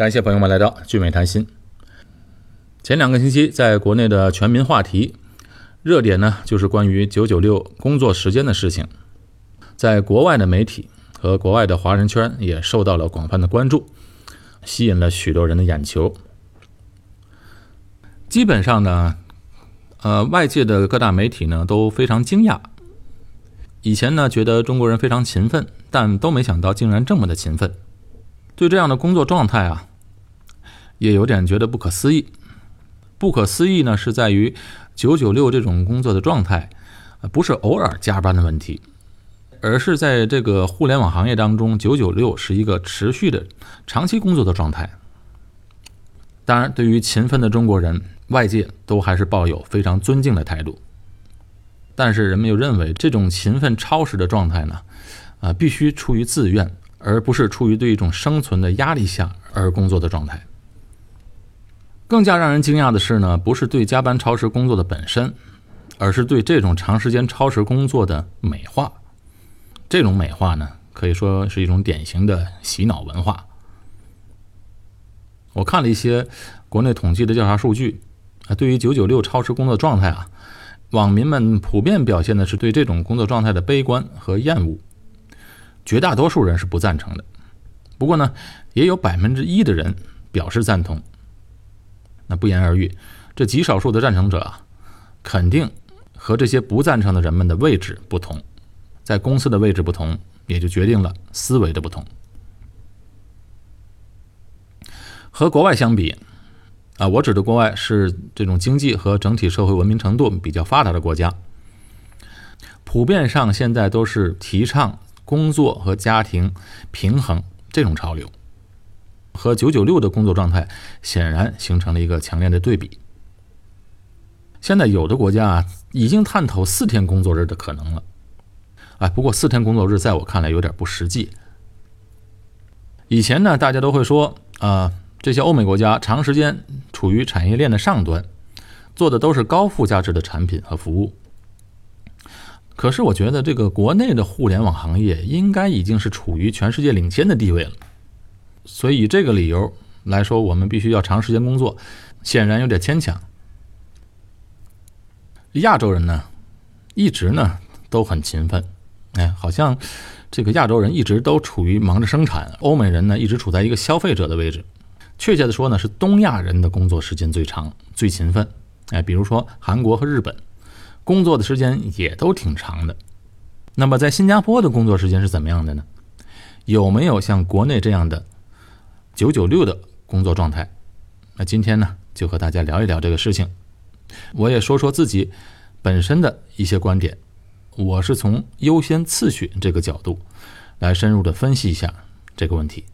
感谢朋友们来到聚美谈心。前两个星期，在国内的全民话题热点呢，就是关于九九六工作时间的事情。在国外的媒体和国外的华人圈也受到了广泛的关注，吸引了许多人的眼球。基本上呢，呃，外界的各大媒体呢都非常惊讶。以前呢，觉得中国人非常勤奋，但都没想到竟然这么的勤奋。对这样的工作状态啊，也有点觉得不可思议。不可思议呢，是在于九九六这种工作的状态，不是偶尔加班的问题，而是在这个互联网行业当中，九九六是一个持续的、长期工作的状态。当然，对于勤奋的中国人，外界都还是抱有非常尊敬的态度。但是，人们又认为这种勤奋超时的状态呢，啊，必须出于自愿。而不是出于对一种生存的压力下而工作的状态。更加让人惊讶的是呢，不是对加班超时工作的本身，而是对这种长时间超时工作的美化。这种美化呢，可以说是一种典型的洗脑文化。我看了一些国内统计的调查数据，啊，对于九九六超时工作状态啊，网民们普遍表现的是对这种工作状态的悲观和厌恶。绝大多数人是不赞成的，不过呢，也有百分之一的人表示赞同。那不言而喻，这极少数的赞成者啊，肯定和这些不赞成的人们的位置不同，在公司的位置不同，也就决定了思维的不同。和国外相比，啊，我指的国外是这种经济和整体社会文明程度比较发达的国家，普遍上现在都是提倡。工作和家庭平衡这种潮流，和九九六的工作状态显然形成了一个强烈的对比。现在有的国家啊，已经探讨四天工作日的可能了。哎，不过四天工作日在我看来有点不实际。以前呢，大家都会说啊，这些欧美国家长时间处于产业链的上端，做的都是高附加值的产品和服务。可是我觉得这个国内的互联网行业应该已经是处于全世界领先的地位了，所以以这个理由来说，我们必须要长时间工作，显然有点牵强。亚洲人呢，一直呢都很勤奋，哎，好像这个亚洲人一直都处于忙着生产，欧美人呢一直处在一个消费者的位置。确切的说呢，是东亚人的工作时间最长、最勤奋，哎，比如说韩国和日本。工作的时间也都挺长的，那么在新加坡的工作时间是怎么样的呢？有没有像国内这样的九九六的工作状态？那今天呢，就和大家聊一聊这个事情。我也说说自己本身的一些观点，我是从优先次序这个角度来深入的分析一下这个问题。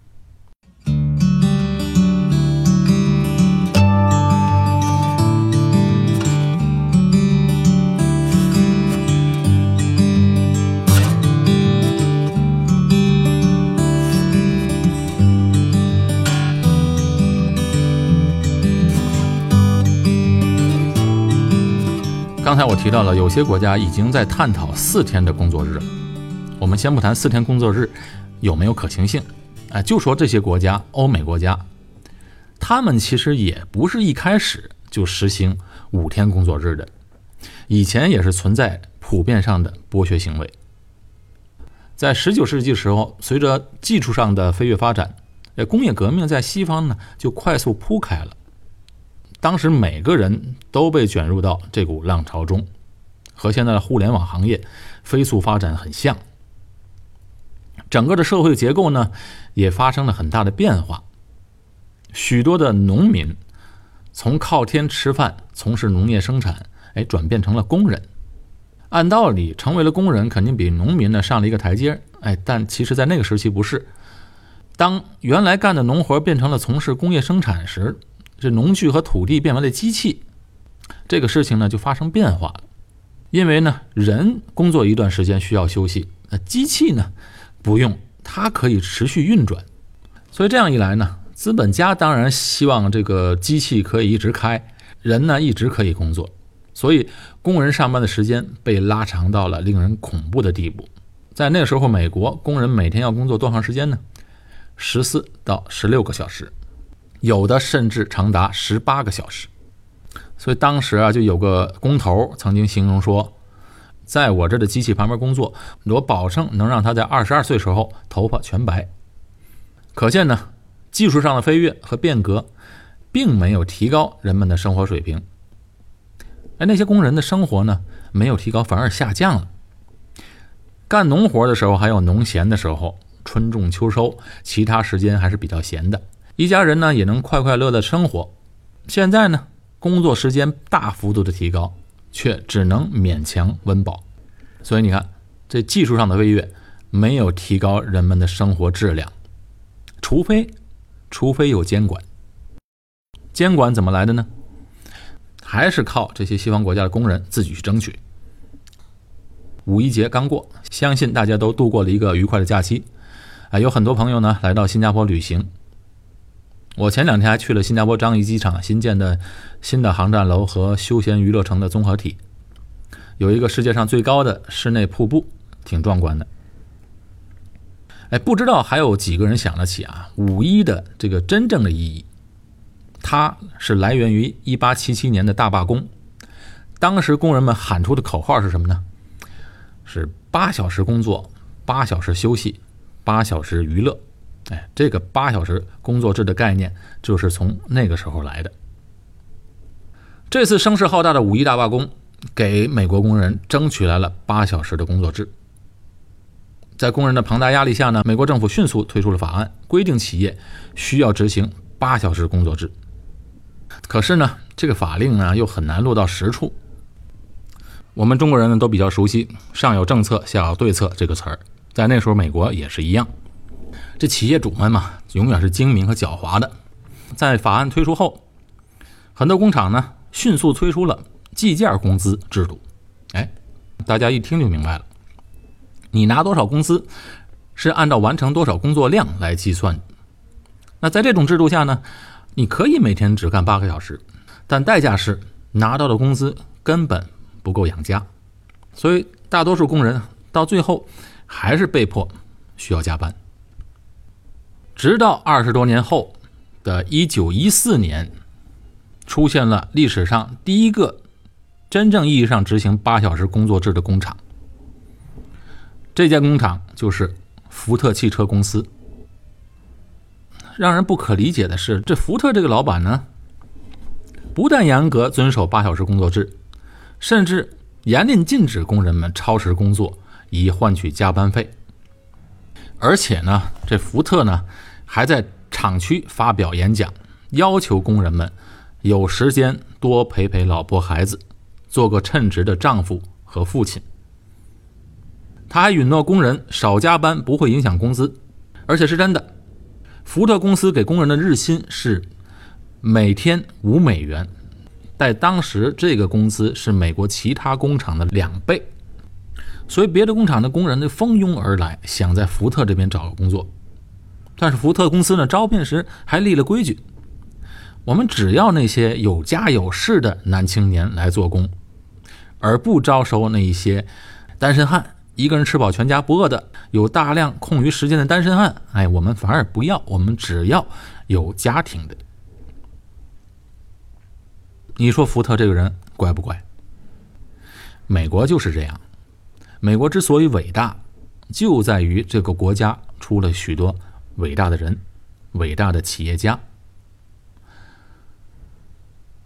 刚才我提到了，有些国家已经在探讨四天的工作日。我们先不谈四天工作日有没有可行性，哎，就说这些国家，欧美国家，他们其实也不是一开始就实行五天工作日的，以前也是存在普遍上的剥削行为。在十九世纪时候，随着技术上的飞跃发展，呃，工业革命在西方呢就快速铺开了。当时每个人都被卷入到这股浪潮中，和现在的互联网行业飞速发展很像。整个的社会结构呢，也发生了很大的变化。许多的农民从靠天吃饭、从事农业生产，哎，转变成了工人。按道理，成为了工人肯定比农民呢上了一个台阶哎，但其实，在那个时期不是。当原来干的农活变成了从事工业生产时，这农具和土地变为了机器，这个事情呢就发生变化了。因为呢，人工作一段时间需要休息，那机器呢不用，它可以持续运转。所以这样一来呢，资本家当然希望这个机器可以一直开，人呢一直可以工作。所以工人上班的时间被拉长到了令人恐怖的地步。在那个时候，美国工人每天要工作多长时间呢？十四到十六个小时。有的甚至长达十八个小时。所以当时啊，就有个工头曾经形容说，在我这的机器旁边工作，我保证能让他在二十二岁时候头发全白。可见呢，技术上的飞跃和变革，并没有提高人们的生活水平。而，那些工人的生活呢，没有提高，反而下降了。干农活的时候还有农闲的时候，春种秋收，其他时间还是比较闲的，一家人呢也能快快乐乐生活。现在呢？工作时间大幅度的提高，却只能勉强温饱，所以你看，这技术上的飞跃没有提高人们的生活质量，除非，除非有监管。监管怎么来的呢？还是靠这些西方国家的工人自己去争取。五一节刚过，相信大家都度过了一个愉快的假期，啊，有很多朋友呢来到新加坡旅行。我前两天还去了新加坡樟宜机场新建的新的航站楼和休闲娱乐城的综合体，有一个世界上最高的室内瀑布，挺壮观的。哎，不知道还有几个人想得起啊？五一的这个真正的意义，它是来源于一八七七年的大罢工，当时工人们喊出的口号是什么呢？是八小时工作，八小时休息，八小时娱乐。哎，这个八小时工作制的概念就是从那个时候来的。这次声势浩大的五一大罢工，给美国工人争取来了八小时的工作制。在工人的庞大压力下呢，美国政府迅速推出了法案，规定企业需要执行八小时工作制。可是呢，这个法令呢又很难落到实处。我们中国人呢都比较熟悉“上有政策，下有对策”这个词儿，在那时候美国也是一样。这企业主们嘛，永远是精明和狡猾的。在法案推出后，很多工厂呢迅速推出了计件工资制度。哎，大家一听就明白了，你拿多少工资，是按照完成多少工作量来计算。那在这种制度下呢，你可以每天只干八个小时，但代价是拿到的工资根本不够养家，所以大多数工人到最后还是被迫需要加班。直到二十多年后的一九一四年，出现了历史上第一个真正意义上执行八小时工作制的工厂。这家工厂就是福特汽车公司。让人不可理解的是，这福特这个老板呢，不但严格遵守八小时工作制，甚至严令禁止工人们超时工作，以换取加班费。而且呢，这福特呢。还在厂区发表演讲，要求工人们有时间多陪陪老婆孩子，做个称职的丈夫和父亲。他还允诺工人少加班不会影响工资，而且是真的。福特公司给工人的日薪是每天五美元，在当时这个工资是美国其他工厂的两倍，所以别的工厂的工人呢蜂拥而来，想在福特这边找个工作。但是福特公司呢，招聘时还立了规矩：我们只要那些有家有室的男青年来做工，而不招收那一些单身汉，一个人吃饱全家不饿的，有大量空余时间的单身汉。哎，我们反而不要，我们只要有家庭的。你说福特这个人乖不乖？美国就是这样。美国之所以伟大，就在于这个国家出了许多。伟大的人，伟大的企业家。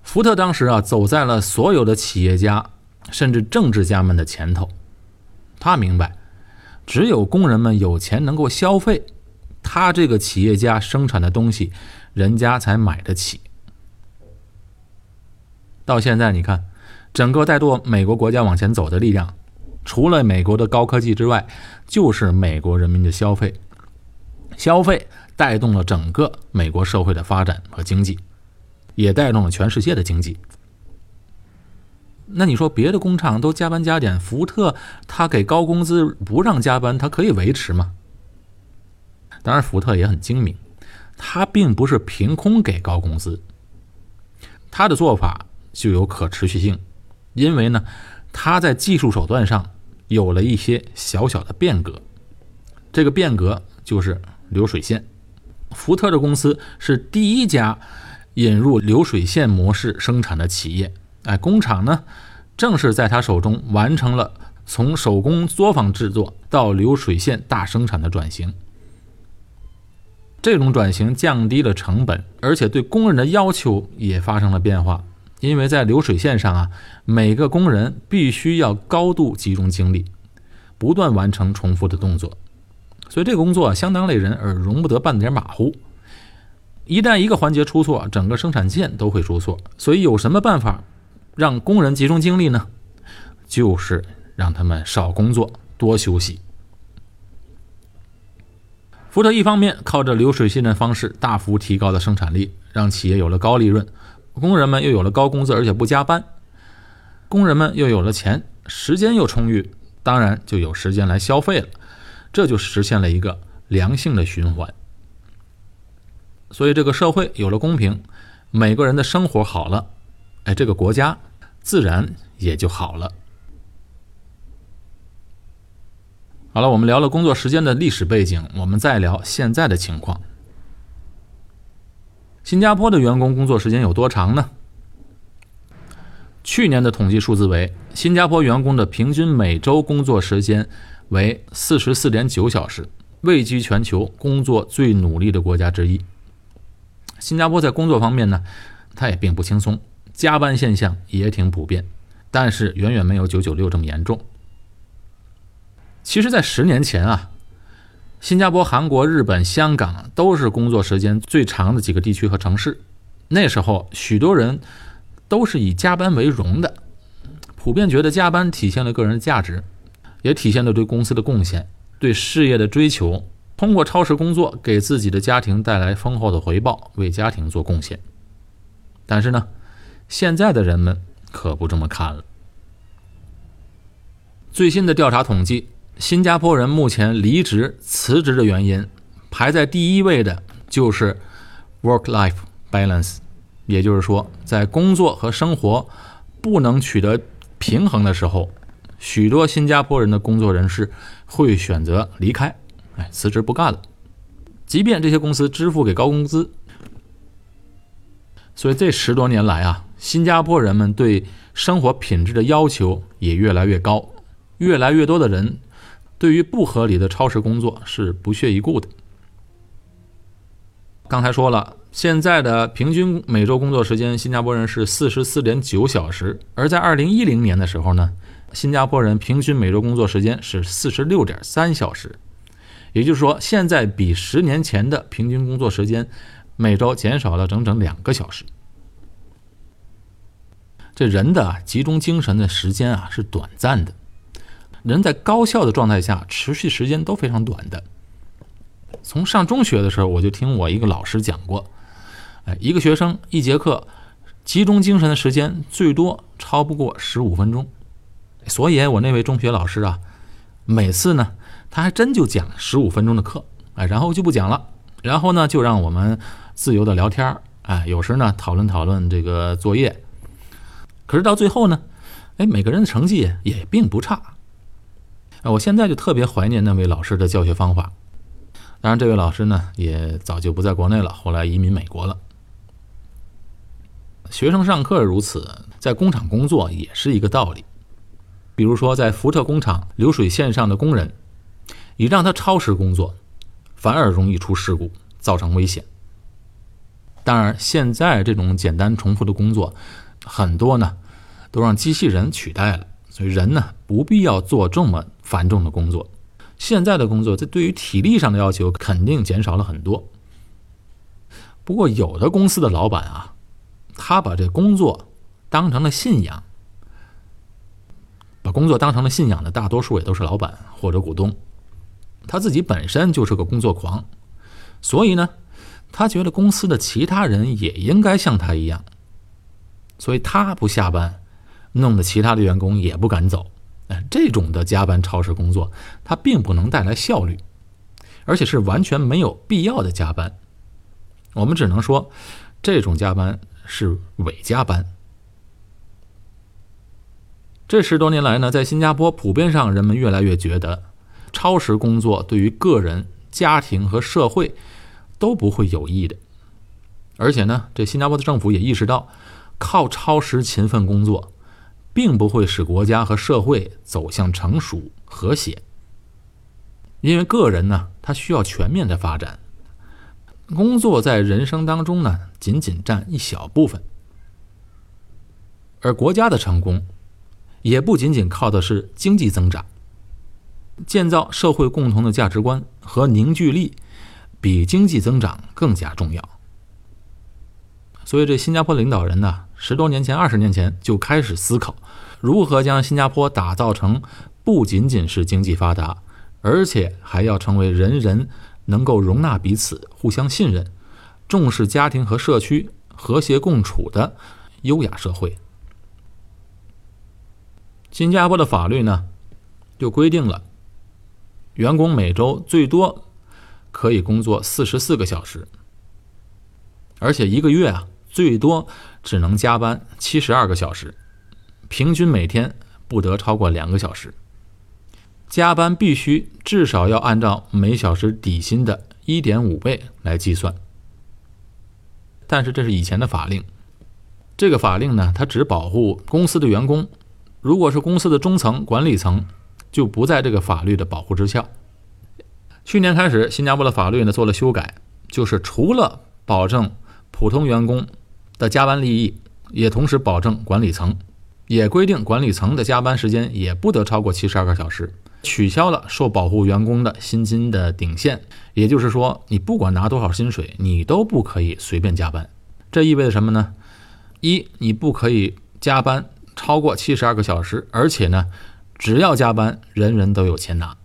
福特当时啊，走在了所有的企业家甚至政治家们的前头。他明白，只有工人们有钱能够消费，他这个企业家生产的东西，人家才买得起。到现在，你看，整个带动美国国家往前走的力量，除了美国的高科技之外，就是美国人民的消费。消费带动了整个美国社会的发展和经济，也带动了全世界的经济。那你说别的工厂都加班加点，福特他给高工资不让加班，他可以维持吗？当然，福特也很精明，他并不是凭空给高工资，他的做法就有可持续性，因为呢，他在技术手段上有了一些小小的变革，这个变革就是。流水线，福特的公司是第一家引入流水线模式生产的企业。哎，工厂呢，正是在他手中完成了从手工作坊制作到流水线大生产的转型。这种转型降低了成本，而且对工人的要求也发生了变化。因为在流水线上啊，每个工人必须要高度集中精力，不断完成重复的动作，所以这个工作相当累人，而容不得半点马虎。一旦一个环节出错，整个生产线都会出错。所以有什么办法让工人集中精力呢？就是让他们少工作，多休息。福特一方面靠着流水线的方式大幅提高了生产力，让企业有了高利润。工人们又有了高工资，而且不加班；工人们又有了钱，时间又充裕，当然就有时间来消费了。这就实现了一个良性的循环。所以，这个社会有了公平，每个人的生活好了，哎，这个国家自然也就好了。好了，我们聊了工作时间的历史背景，我们再聊现在的情况。新加坡的员工工作时间有多长呢？去年的统计数字为，新加坡员工的平均每周工作时间为四十四点九小时，位居全球工作最努力的国家之一。新加坡在工作方面呢，它也并不轻松，加班现象也挺普遍，但是远远没有九九六这么严重。其实，在十年前啊。新加坡、韩国、日本、香港都是工作时间最长的几个地区和城市。那时候，许多人都是以加班为荣的，普遍觉得加班体现了个人的价值，也体现了对公司的贡献、对事业的追求。通过超时工作，给自己的家庭带来丰厚的回报，为家庭做贡献。但是呢，现在的人们可不这么看了。最新的调查统计。新加坡人目前离职、辞职的原因，排在第一位的就是 work-life balance，也就是说，在工作和生活不能取得平衡的时候，许多新加坡人的工作人士会选择离开，哎，辞职不干了。即便这些公司支付给高工资，所以这十多年来啊，新加坡人们对生活品质的要求也越来越高，越来越多的人。对于不合理的超时工作是不屑一顾的。刚才说了，现在的平均每周工作时间，新加坡人是四十四点九小时，而在二零一零年的时候呢，新加坡人平均每周工作时间是四十六点三小时，也就是说，现在比十年前的平均工作时间每周减少了整整两个小时。这人的集中精神的时间啊，是短暂的。人在高效的状态下，持续时间都非常短的。从上中学的时候，我就听我一个老师讲过，哎，一个学生一节课集中精神的时间最多超不过十五分钟。所以，我那位中学老师啊，每次呢，他还真就讲十五分钟的课，哎，然后就不讲了，然后呢，就让我们自由的聊天儿哎，有时呢讨论讨论这个作业。可是到最后呢，哎，每个人的成绩也并不差。啊，我现在就特别怀念那位老师的教学方法。当然，这位老师呢也早就不在国内了，后来移民美国了。学生上课如此，在工厂工作也是一个道理。比如说，在福特工厂流水线上的工人，你让他超时工作，反而容易出事故，造成危险。当然，现在这种简单重复的工作，很多呢都让机器人取代了。所以人呢，不必要做这么繁重的工作。现在的工作，这对于体力上的要求肯定减少了很多。不过，有的公司的老板啊，他把这工作当成了信仰，把工作当成了信仰的大多数也都是老板或者股东。他自己本身就是个工作狂，所以呢，他觉得公司的其他人也应该像他一样，所以他不下班。弄得其他的员工也不敢走，哎，这种的加班超时工作，它并不能带来效率，而且是完全没有必要的加班。我们只能说，这种加班是伪加班。这十多年来呢，在新加坡普遍上，人们越来越觉得，超时工作对于个人、家庭和社会都不会有益的。而且呢，这新加坡的政府也意识到，靠超时勤奋工作，并不会使国家和社会走向成熟和谐。因为个人呢，他需要全面的发展，工作在人生当中呢，仅仅占一小部分。而国家的成功，也不仅仅靠的是经济增长。建造社会共同的价值观和凝聚力，比经济增长更加重要。所以，这新加坡领导人呢，十多年前、二十年前就开始思考，如何将新加坡打造成不仅仅是经济发达，而且还要成为人人能够容纳彼此、互相信任、重视家庭和社区和谐共处的优雅社会。新加坡的法律呢，就规定了。员工每周最多可以工作四十四个小时，而且一个月啊最多只能加班七十二个小时，平均每天不得超过两个小时。加班必须至少要按照每小时底薪的一点五倍来计算。但是这是以前的法令，这个法令呢，它只保护公司的员工，如果是公司的中层管理层。就不在这个法律的保护之下。去年开始，新加坡的法律呢做了修改，就是除了保证普通员工的加班利益，也同时保证管理层，也规定管理层的加班时间也不得超过七十二个小时，取消了受保护员工的薪金的顶线。也就是说，你不管拿多少薪水，你都不可以随便加班。这意味着什么呢？一，你不可以加班超过七十二个小时，而且呢。只要加班，人人都有钱拿。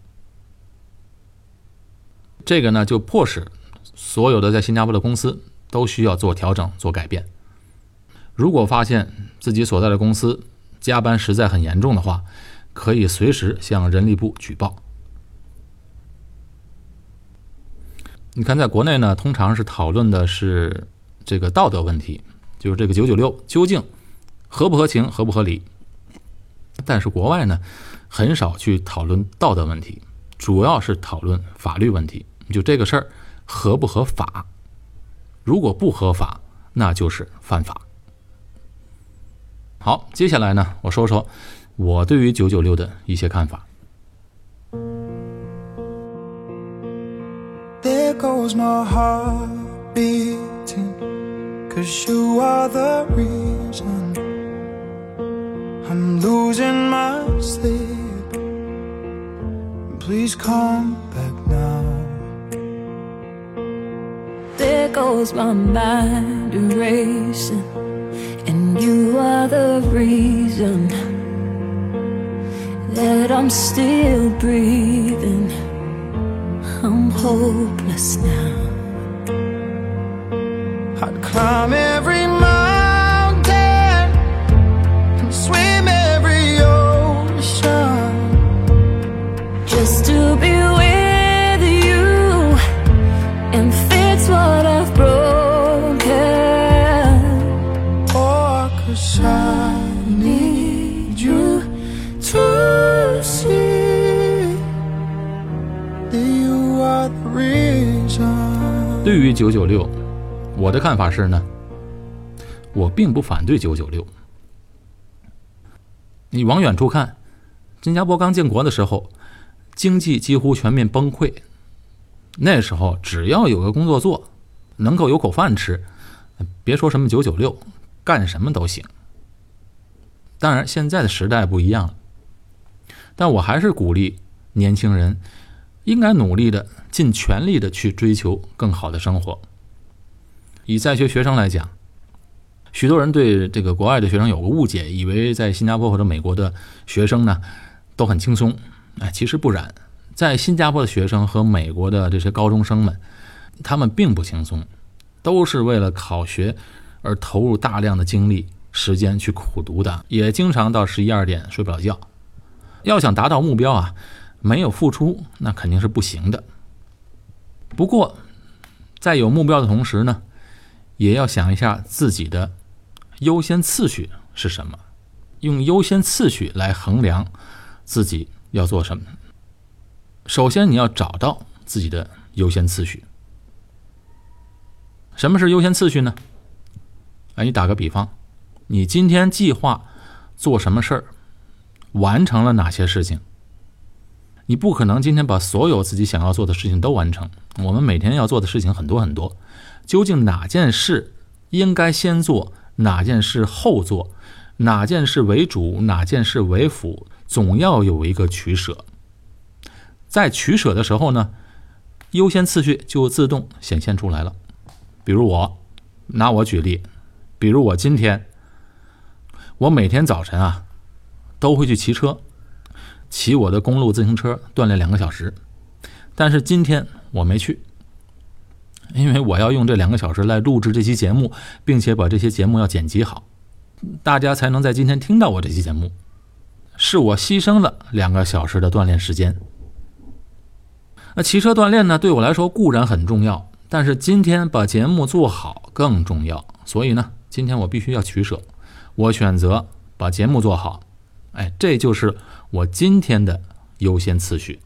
这个呢，就迫使所有的在新加坡的公司都需要做调整、做改变。如果发现自己所在的公司加班实在很严重的话，可以随时向人力部举报。你看，在国内呢，通常是讨论的是这个道德问题，就是这个九九六究竟合不合情、合不合理。但是国外呢，很少去讨论道德问题，主要是讨论法律问题。就这个事儿合不合法？如果不合法，那就是犯法。好，接下来呢，我说说我对于九九六的一些看法。I'm losing my sleep. Please come back now. There goes my mind erasing, and you are the reason that I'm still breathing. I'm hopeless now. I'd climb every 九九六，我的看法是呢，我并不反对九九六。你往远处看，新加坡刚建国的时候，经济几乎全面崩溃。那时候只要有个工作做，能够有口饭吃，别说什么九九六，干什么都行。当然，现在的时代不一样了，但我还是鼓励年轻人应该努力的、尽全力的去追求更好的生活。以在学学生来讲，许多人对这个国外的学生有个误解，以为在新加坡或者美国的学生呢都很轻松。哎，其实不然，在新加坡的学生和美国的这些高中生们，他们并不轻松，都是为了考学而投入大量的精力。时间去苦读的，也经常到十一二点睡不着觉。要想达到目标啊，没有付出那肯定是不行的。不过，在有目标的同时呢，也要想一下自己的优先次序是什么，用优先次序来衡量自己要做什么。首先，你要找到自己的优先次序。什么是优先次序呢？哎，你打个比方，你今天计划做什么事儿，完成了哪些事情？你不可能今天把所有自己想要做的事情都完成。我们每天要做的事情很多很多，究竟哪件事应该先做，哪件事后做，哪件事为主，哪件事为辅，总要有一个取舍。在取舍的时候呢，优先次序就自动显现出来了。比如我拿我举例，比如我今天，我每天早晨啊都会去骑车，骑我的公路自行车锻炼两个小时。但是今天我没去，因为我要用这两个小时来录制这期节目，并且把这些节目要剪辑好，大家才能在今天听到我这期节目。是我牺牲了两个小时的锻炼时间。那骑车锻炼呢，对我来说固然很重要。但是今天把节目做好更重要，所以呢，今天我必须要取舍，我选择把节目做好，哎，这就是我今天的优先次序。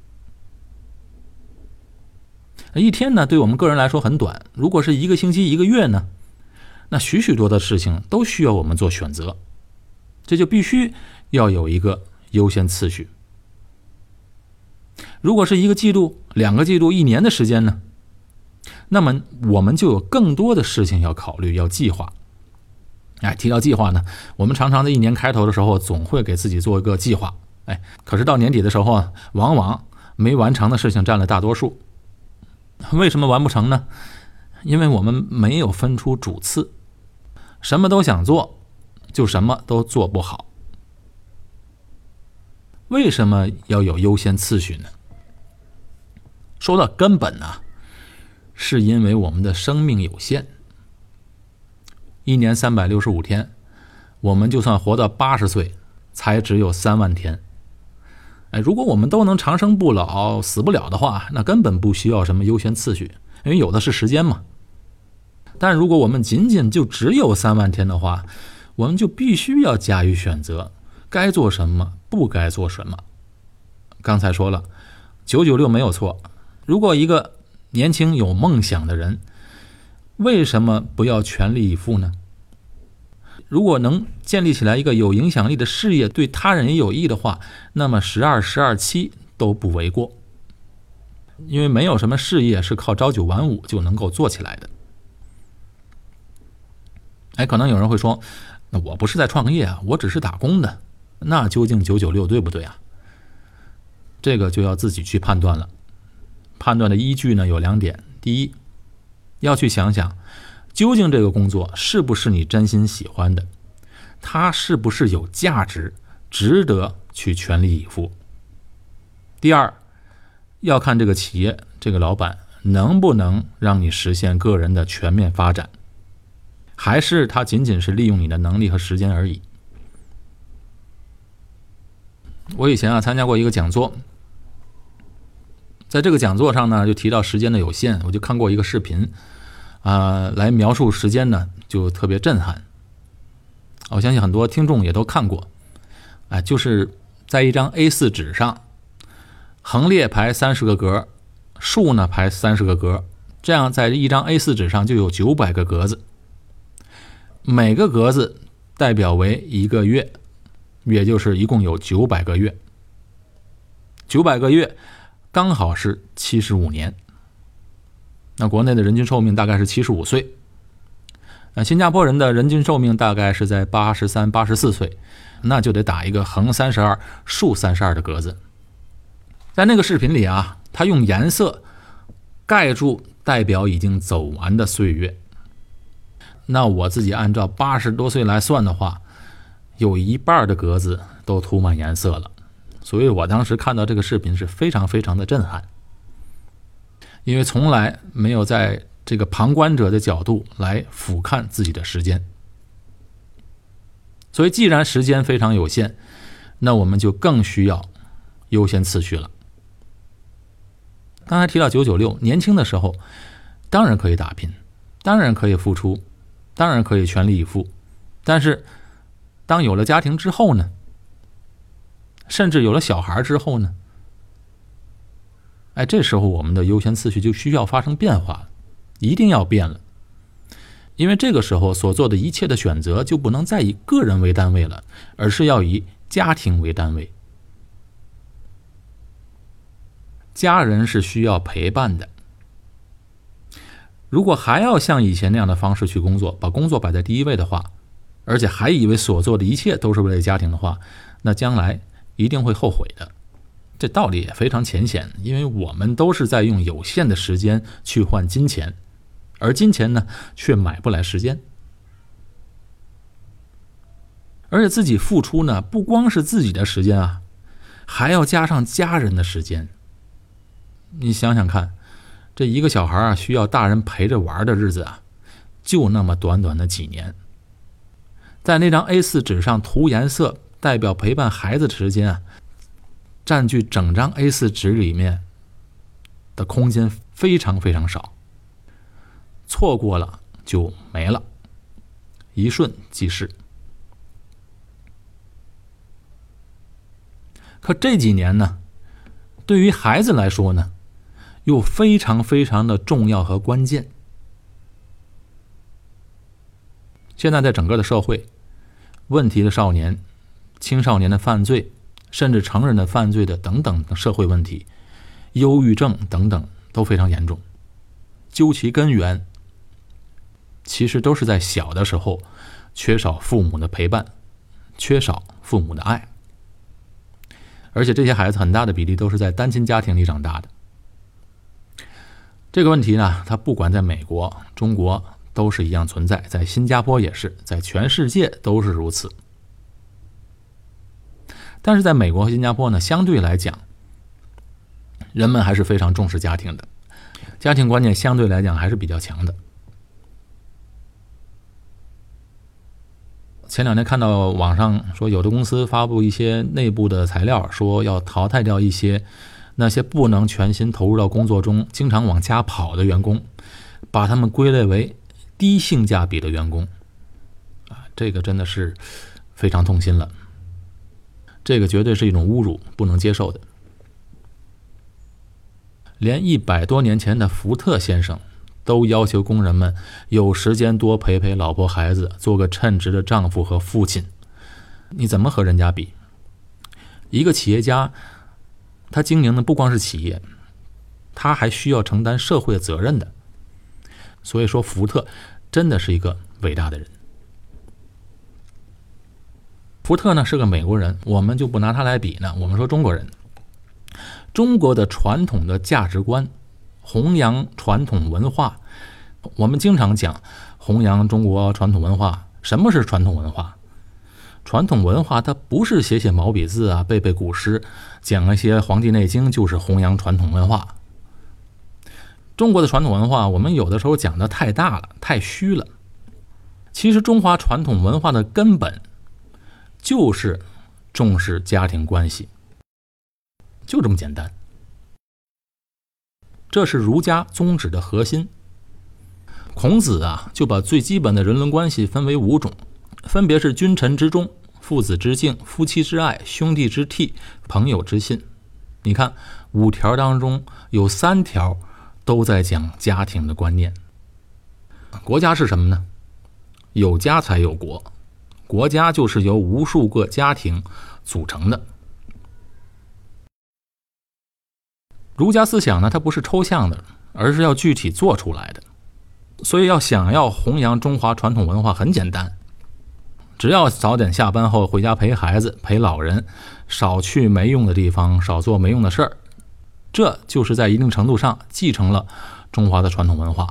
一天呢，对我们个人来说很短，如果是一个星期、一个月呢，那许许多的事情都需要我们做选择，这就必须要有一个优先次序。如果是一个季度、两个季度、一年的时间呢？那么我们就有更多的事情要考虑，要计划。哎，提到计划呢，我们常常在一年开头的时候总会给自己做一个计划。哎，可是到年底的时候啊，往往没完成的事情占了大多数。为什么完不成呢？因为我们没有分出主次，什么都想做，就什么都做不好。为什么要有优先次序呢？说到根本呢？是因为我们的生命有限，一年三百六十五天，我们就算活到八十岁，才只有三万天。哎，如果我们都能长生不老、死不了的话，那根本不需要什么优先次序，因为有的是时间嘛。但如果我们仅仅就只有三万天的话，我们就必须要加以选择，该做什么，不该做什么。刚才说了，九九六没有错。如果一个年轻有梦想的人，为什么不要全力以赴呢？如果能建立起来一个有影响力的事业，对他人也有益的话，那么十二、十二七都不为过。因为没有什么事业是靠朝九晚五就能够做起来的。哎，可能有人会说，那我不是在创业啊，我只是打工的，那究竟九九六对不对啊？这个就要自己去判断了。判断的依据呢有两点：第一，要去想想，究竟这个工作是不是你真心喜欢的，它是不是有价值，值得去全力以赴；第二，要看这个企业这个老板能不能让你实现个人的全面发展，还是他仅仅是利用你的能力和时间而已。我以前啊参加过一个讲座。在这个讲座上呢，就提到时间的有限，我就看过一个视频，啊，来描述时间呢，就特别震撼。我相信很多听众也都看过，哎，就是在一张 A4 纸上，横列排三十个格，竖呢排三十个格，这样在一张 A4 纸上就有九百个格子，每个格子代表为一个月，也就是一共有九百个月，九百个月。刚好是七十五年，那国内的人均寿命大概是七十五岁，那新加坡人的人均寿命大概是在八十三、八十四岁，那就得打一个横三十二、竖三十二的格子。在那个视频里啊，他用颜色盖住代表已经走完的岁月。那我自己按照八十多岁来算的话，有一半的格子都涂满颜色了。所以我当时看到这个视频是非常非常的震撼，因为从来没有在这个旁观者的角度来俯瞰自己的时间。所以，既然时间非常有限，那我们就更需要优先次序了。刚才提到九九六，年轻的时候当然可以打拼，当然可以付出，当然可以全力以赴，但是当有了家庭之后呢？甚至有了小孩之后呢，哎，这时候我们的优先次序就需要发生变化，一定要变了。因为这个时候所做的一切的选择就不能再以个人为单位了，而是要以家庭为单位。家人是需要陪伴的。如果还要像以前那样的方式去工作，把工作摆在第一位的话，而且还以为所做的一切都是为了家庭的话，那将来一定会后悔的。这道理也非常浅显，因为我们都是在用有限的时间去换金钱。而金钱呢，却买不来时间，而且自己付出呢，不光是自己的时间啊，还要加上家人的时间。你想想看，这一个小孩啊，需要大人陪着玩的日子啊，就那么短短的几年。在那张 A 四纸上涂颜色，代表陪伴孩子的时间啊，占据整张 A 四纸里面的空间非常非常少。错过了就没了，一瞬即逝。可这几年呢，对于孩子来说呢，又非常非常的重要和关键。现在在整个的社会，问题的少年、青少年的犯罪，甚至成人的犯罪的等等社会问题，忧郁症等等都非常严重。究其根源。其实都是在小的时候缺少父母的陪伴，缺少父母的爱，而且这些孩子很大的比例都是在单亲家庭里长大的。这个问题呢，它不管在美国、中国都是一样存在，在新加坡也是，在全世界都是如此。但是在美国和新加坡呢，相对来讲，人们还是非常重视家庭的，家庭观念相对来讲还是比较强的。前两天看到网上说，有的公司发布一些内部的材料，说要淘汰掉一些那些不能全心投入到工作中、经常往家跑的员工，把他们归类为低性价比的员工。啊，这个真的是非常痛心了。这个绝对是一种侮辱，不能接受的。连一百多年前的福特先生。都要求工人们有时间多陪陪老婆孩子，做个称职的丈夫和父亲。你怎么和人家比？一个企业家，他经营的不光是企业，他还需要承担社会责任的。所以说，福特真的是一个伟大的人。福特呢是个美国人，我们就不拿他来比呢。我们说中国人，中国的传统的价值观。弘扬传统文化，我们经常讲弘扬中国传统文化。什么是传统文化？传统文化它不是写写毛笔字啊，背背古诗，讲一些《黄帝内经》就是弘扬传统文化。中国的传统文化，我们有的时候讲的太大了，太虚了。其实中华传统文化的根本就是重视家庭关系，就这么简单。这是儒家宗旨的核心。孔子啊，就把最基本的人伦关系分为五种，分别是君臣之忠、父子之敬、夫妻之爱、兄弟之悌、朋友之信。你看，五条当中有三条都在讲家庭的观念。国家是什么呢？有家才有国，国家就是由无数个家庭组成的。儒家思想呢，它不是抽象的，而是要具体做出来的。所以要想要弘扬中华传统文化，很简单，只要早点下班后回家陪孩子、陪老人，少去没用的地方，少做没用的事儿，这就是在一定程度上继承了中华的传统文化。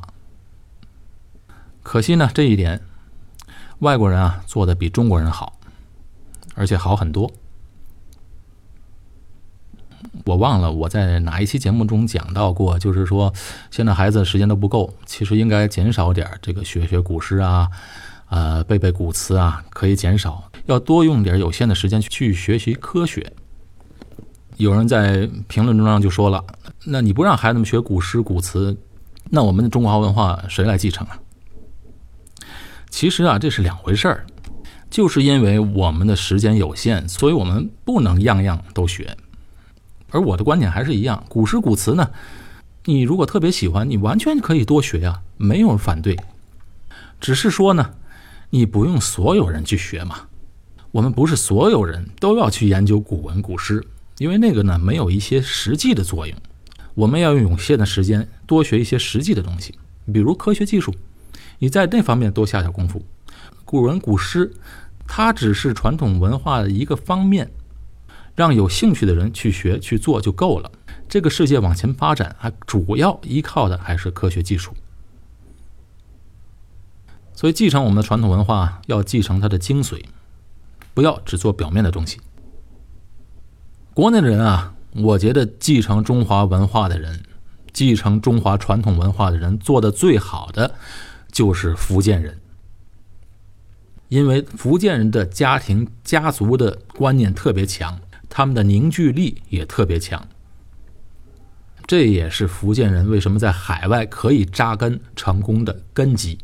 可惜呢，这一点外国人啊做的比中国人好，而且好很多。我忘了我在哪一期节目中讲到过，就是说现在孩子时间都不够，其实应该减少点这个学学古诗啊，呃背背古词啊，可以减少，要多用点有限的时间去学习科学。有人在评论中就说了：“那你不让孩子们学古诗古词，那我们的中华文化谁来继承啊？”其实啊，这是两回事儿，就是因为我们的时间有限，所以我们不能样样都学。而我的观点还是一样，古诗古词呢，你如果特别喜欢，你完全可以多学呀，没有反对。只是说呢，你不用所有人去学嘛。我们不是所有人都要去研究古文古诗，因为那个呢没有一些实际的作用。我们要用有限的时间多学一些实际的东西，比如科学技术，你在那方面多下点功夫。古文古诗，它只是传统文化的一个方面，让有兴趣的人去学去做就够了。这个世界往前发展，还主要依靠的还是科学技术。所以，继承我们的传统文化，要继承它的精髓，不要只做表面的东西。国内的人啊，我觉得继承中华文化的人，继承中华传统文化的人，做的最好的就是福建人。因为福建人的家庭家族的观念特别强，他们的凝聚力也特别强。这也是福建人为什么在海外可以扎根成功的根基。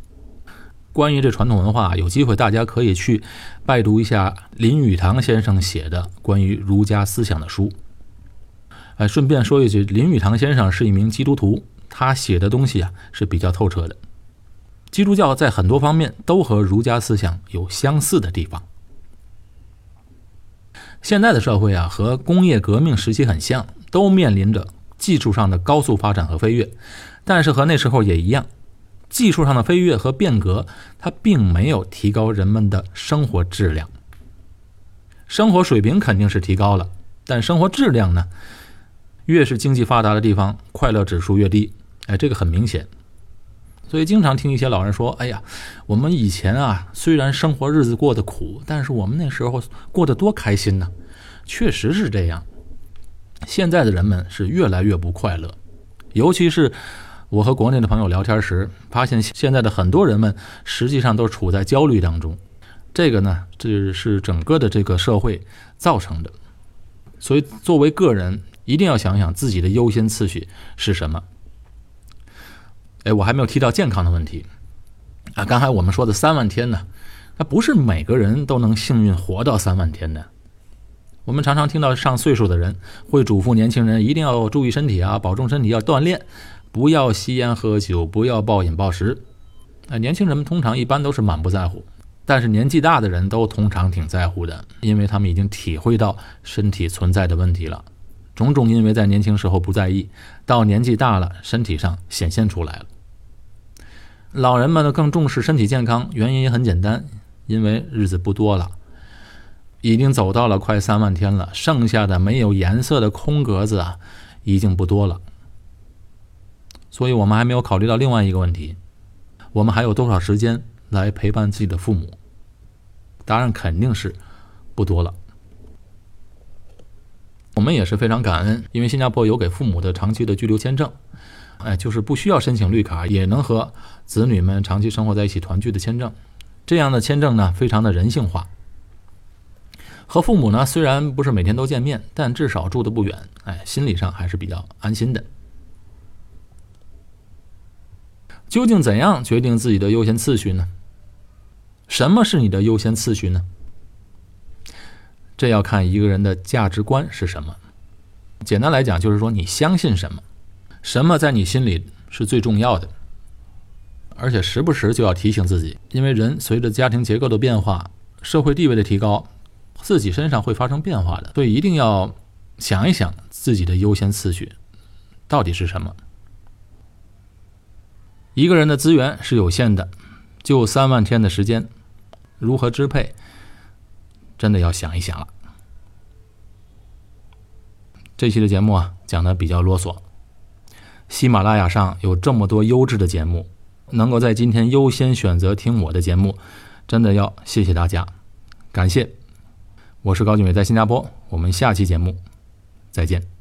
关于这传统文化，有机会大家可以去拜读一下林语堂先生写的关于儒家思想的书。哎，顺便说一句，林语堂先生是一名基督徒，他写的东西啊是比较透彻的。基督教在很多方面都和儒家思想有相似的地方。现在的社会啊，和工业革命时期很像，都面临着技术上的高速发展和飞跃，但是和那时候也一样。技术上的飞跃和变革，它并没有提高人们的生活质量。生活水平肯定是提高了，但生活质量呢？越是经济发达的地方，快乐指数越低。哎，这个很明显。所以经常听一些老人说：“哎呀，我们以前啊，虽然生活日子过得苦，但是我们那时候过得多开心呢。”确实是这样。现在的人们是越来越不快乐，尤其是。我和国内的朋友聊天时，发现现在的很多人们实际上都处在焦虑当中。这个呢，这是整个的这个社会造成的。所以，作为个人，一定要想想自己的优先次序是什么。哎，我还没有提到健康的问题啊。刚才我们说的三万天呢，那不是每个人都能幸运活到三万天的。我们常常听到上岁数的人会嘱咐年轻人一定要注意身体啊，保重身体，要锻炼。不要吸烟喝酒，不要暴饮暴食。啊，年轻人们通常一般都是满不在乎，但是年纪大的人都通常挺在乎的，因为他们已经体会到身体存在的问题了。种种因为在年轻时候不在意，到年纪大了，身体上显现出来了。老人们呢更重视身体健康，原因也很简单，因为日子不多了，已经走到了快三万天了，剩下的没有颜色的空格子啊，已经不多了。所以我们还没有考虑到另外一个问题：我们还有多少时间来陪伴自己的父母？答案肯定是不多了。我们也是非常感恩，因为新加坡有给父母的长期的居留签证，哎，就是不需要申请绿卡也能和子女们长期生活在一起团聚的签证。这样的签证呢，非常的人性化。和父母呢，虽然不是每天都见面，但至少住的不远，哎，心理上还是比较安心的。究竟怎样决定自己的优先次序呢？什么是你的优先次序呢？这要看一个人的价值观是什么。简单来讲，就是说你相信什么，什么在你心里是最重要的。而且时不时就要提醒自己，因为人随着家庭结构的变化、社会地位的提高，自己身上会发生变化的，所以一定要想一想自己的优先次序到底是什么。一个人的资源是有限的，就三万天的时间，如何支配，真的要想一想了。这期的节目啊，讲的比较啰嗦。喜马拉雅上有这么多优质的节目，能够在今天优先选择听我的节目，真的要谢谢大家，感谢。我是高俊伟，在新加坡，我们下期节目再见。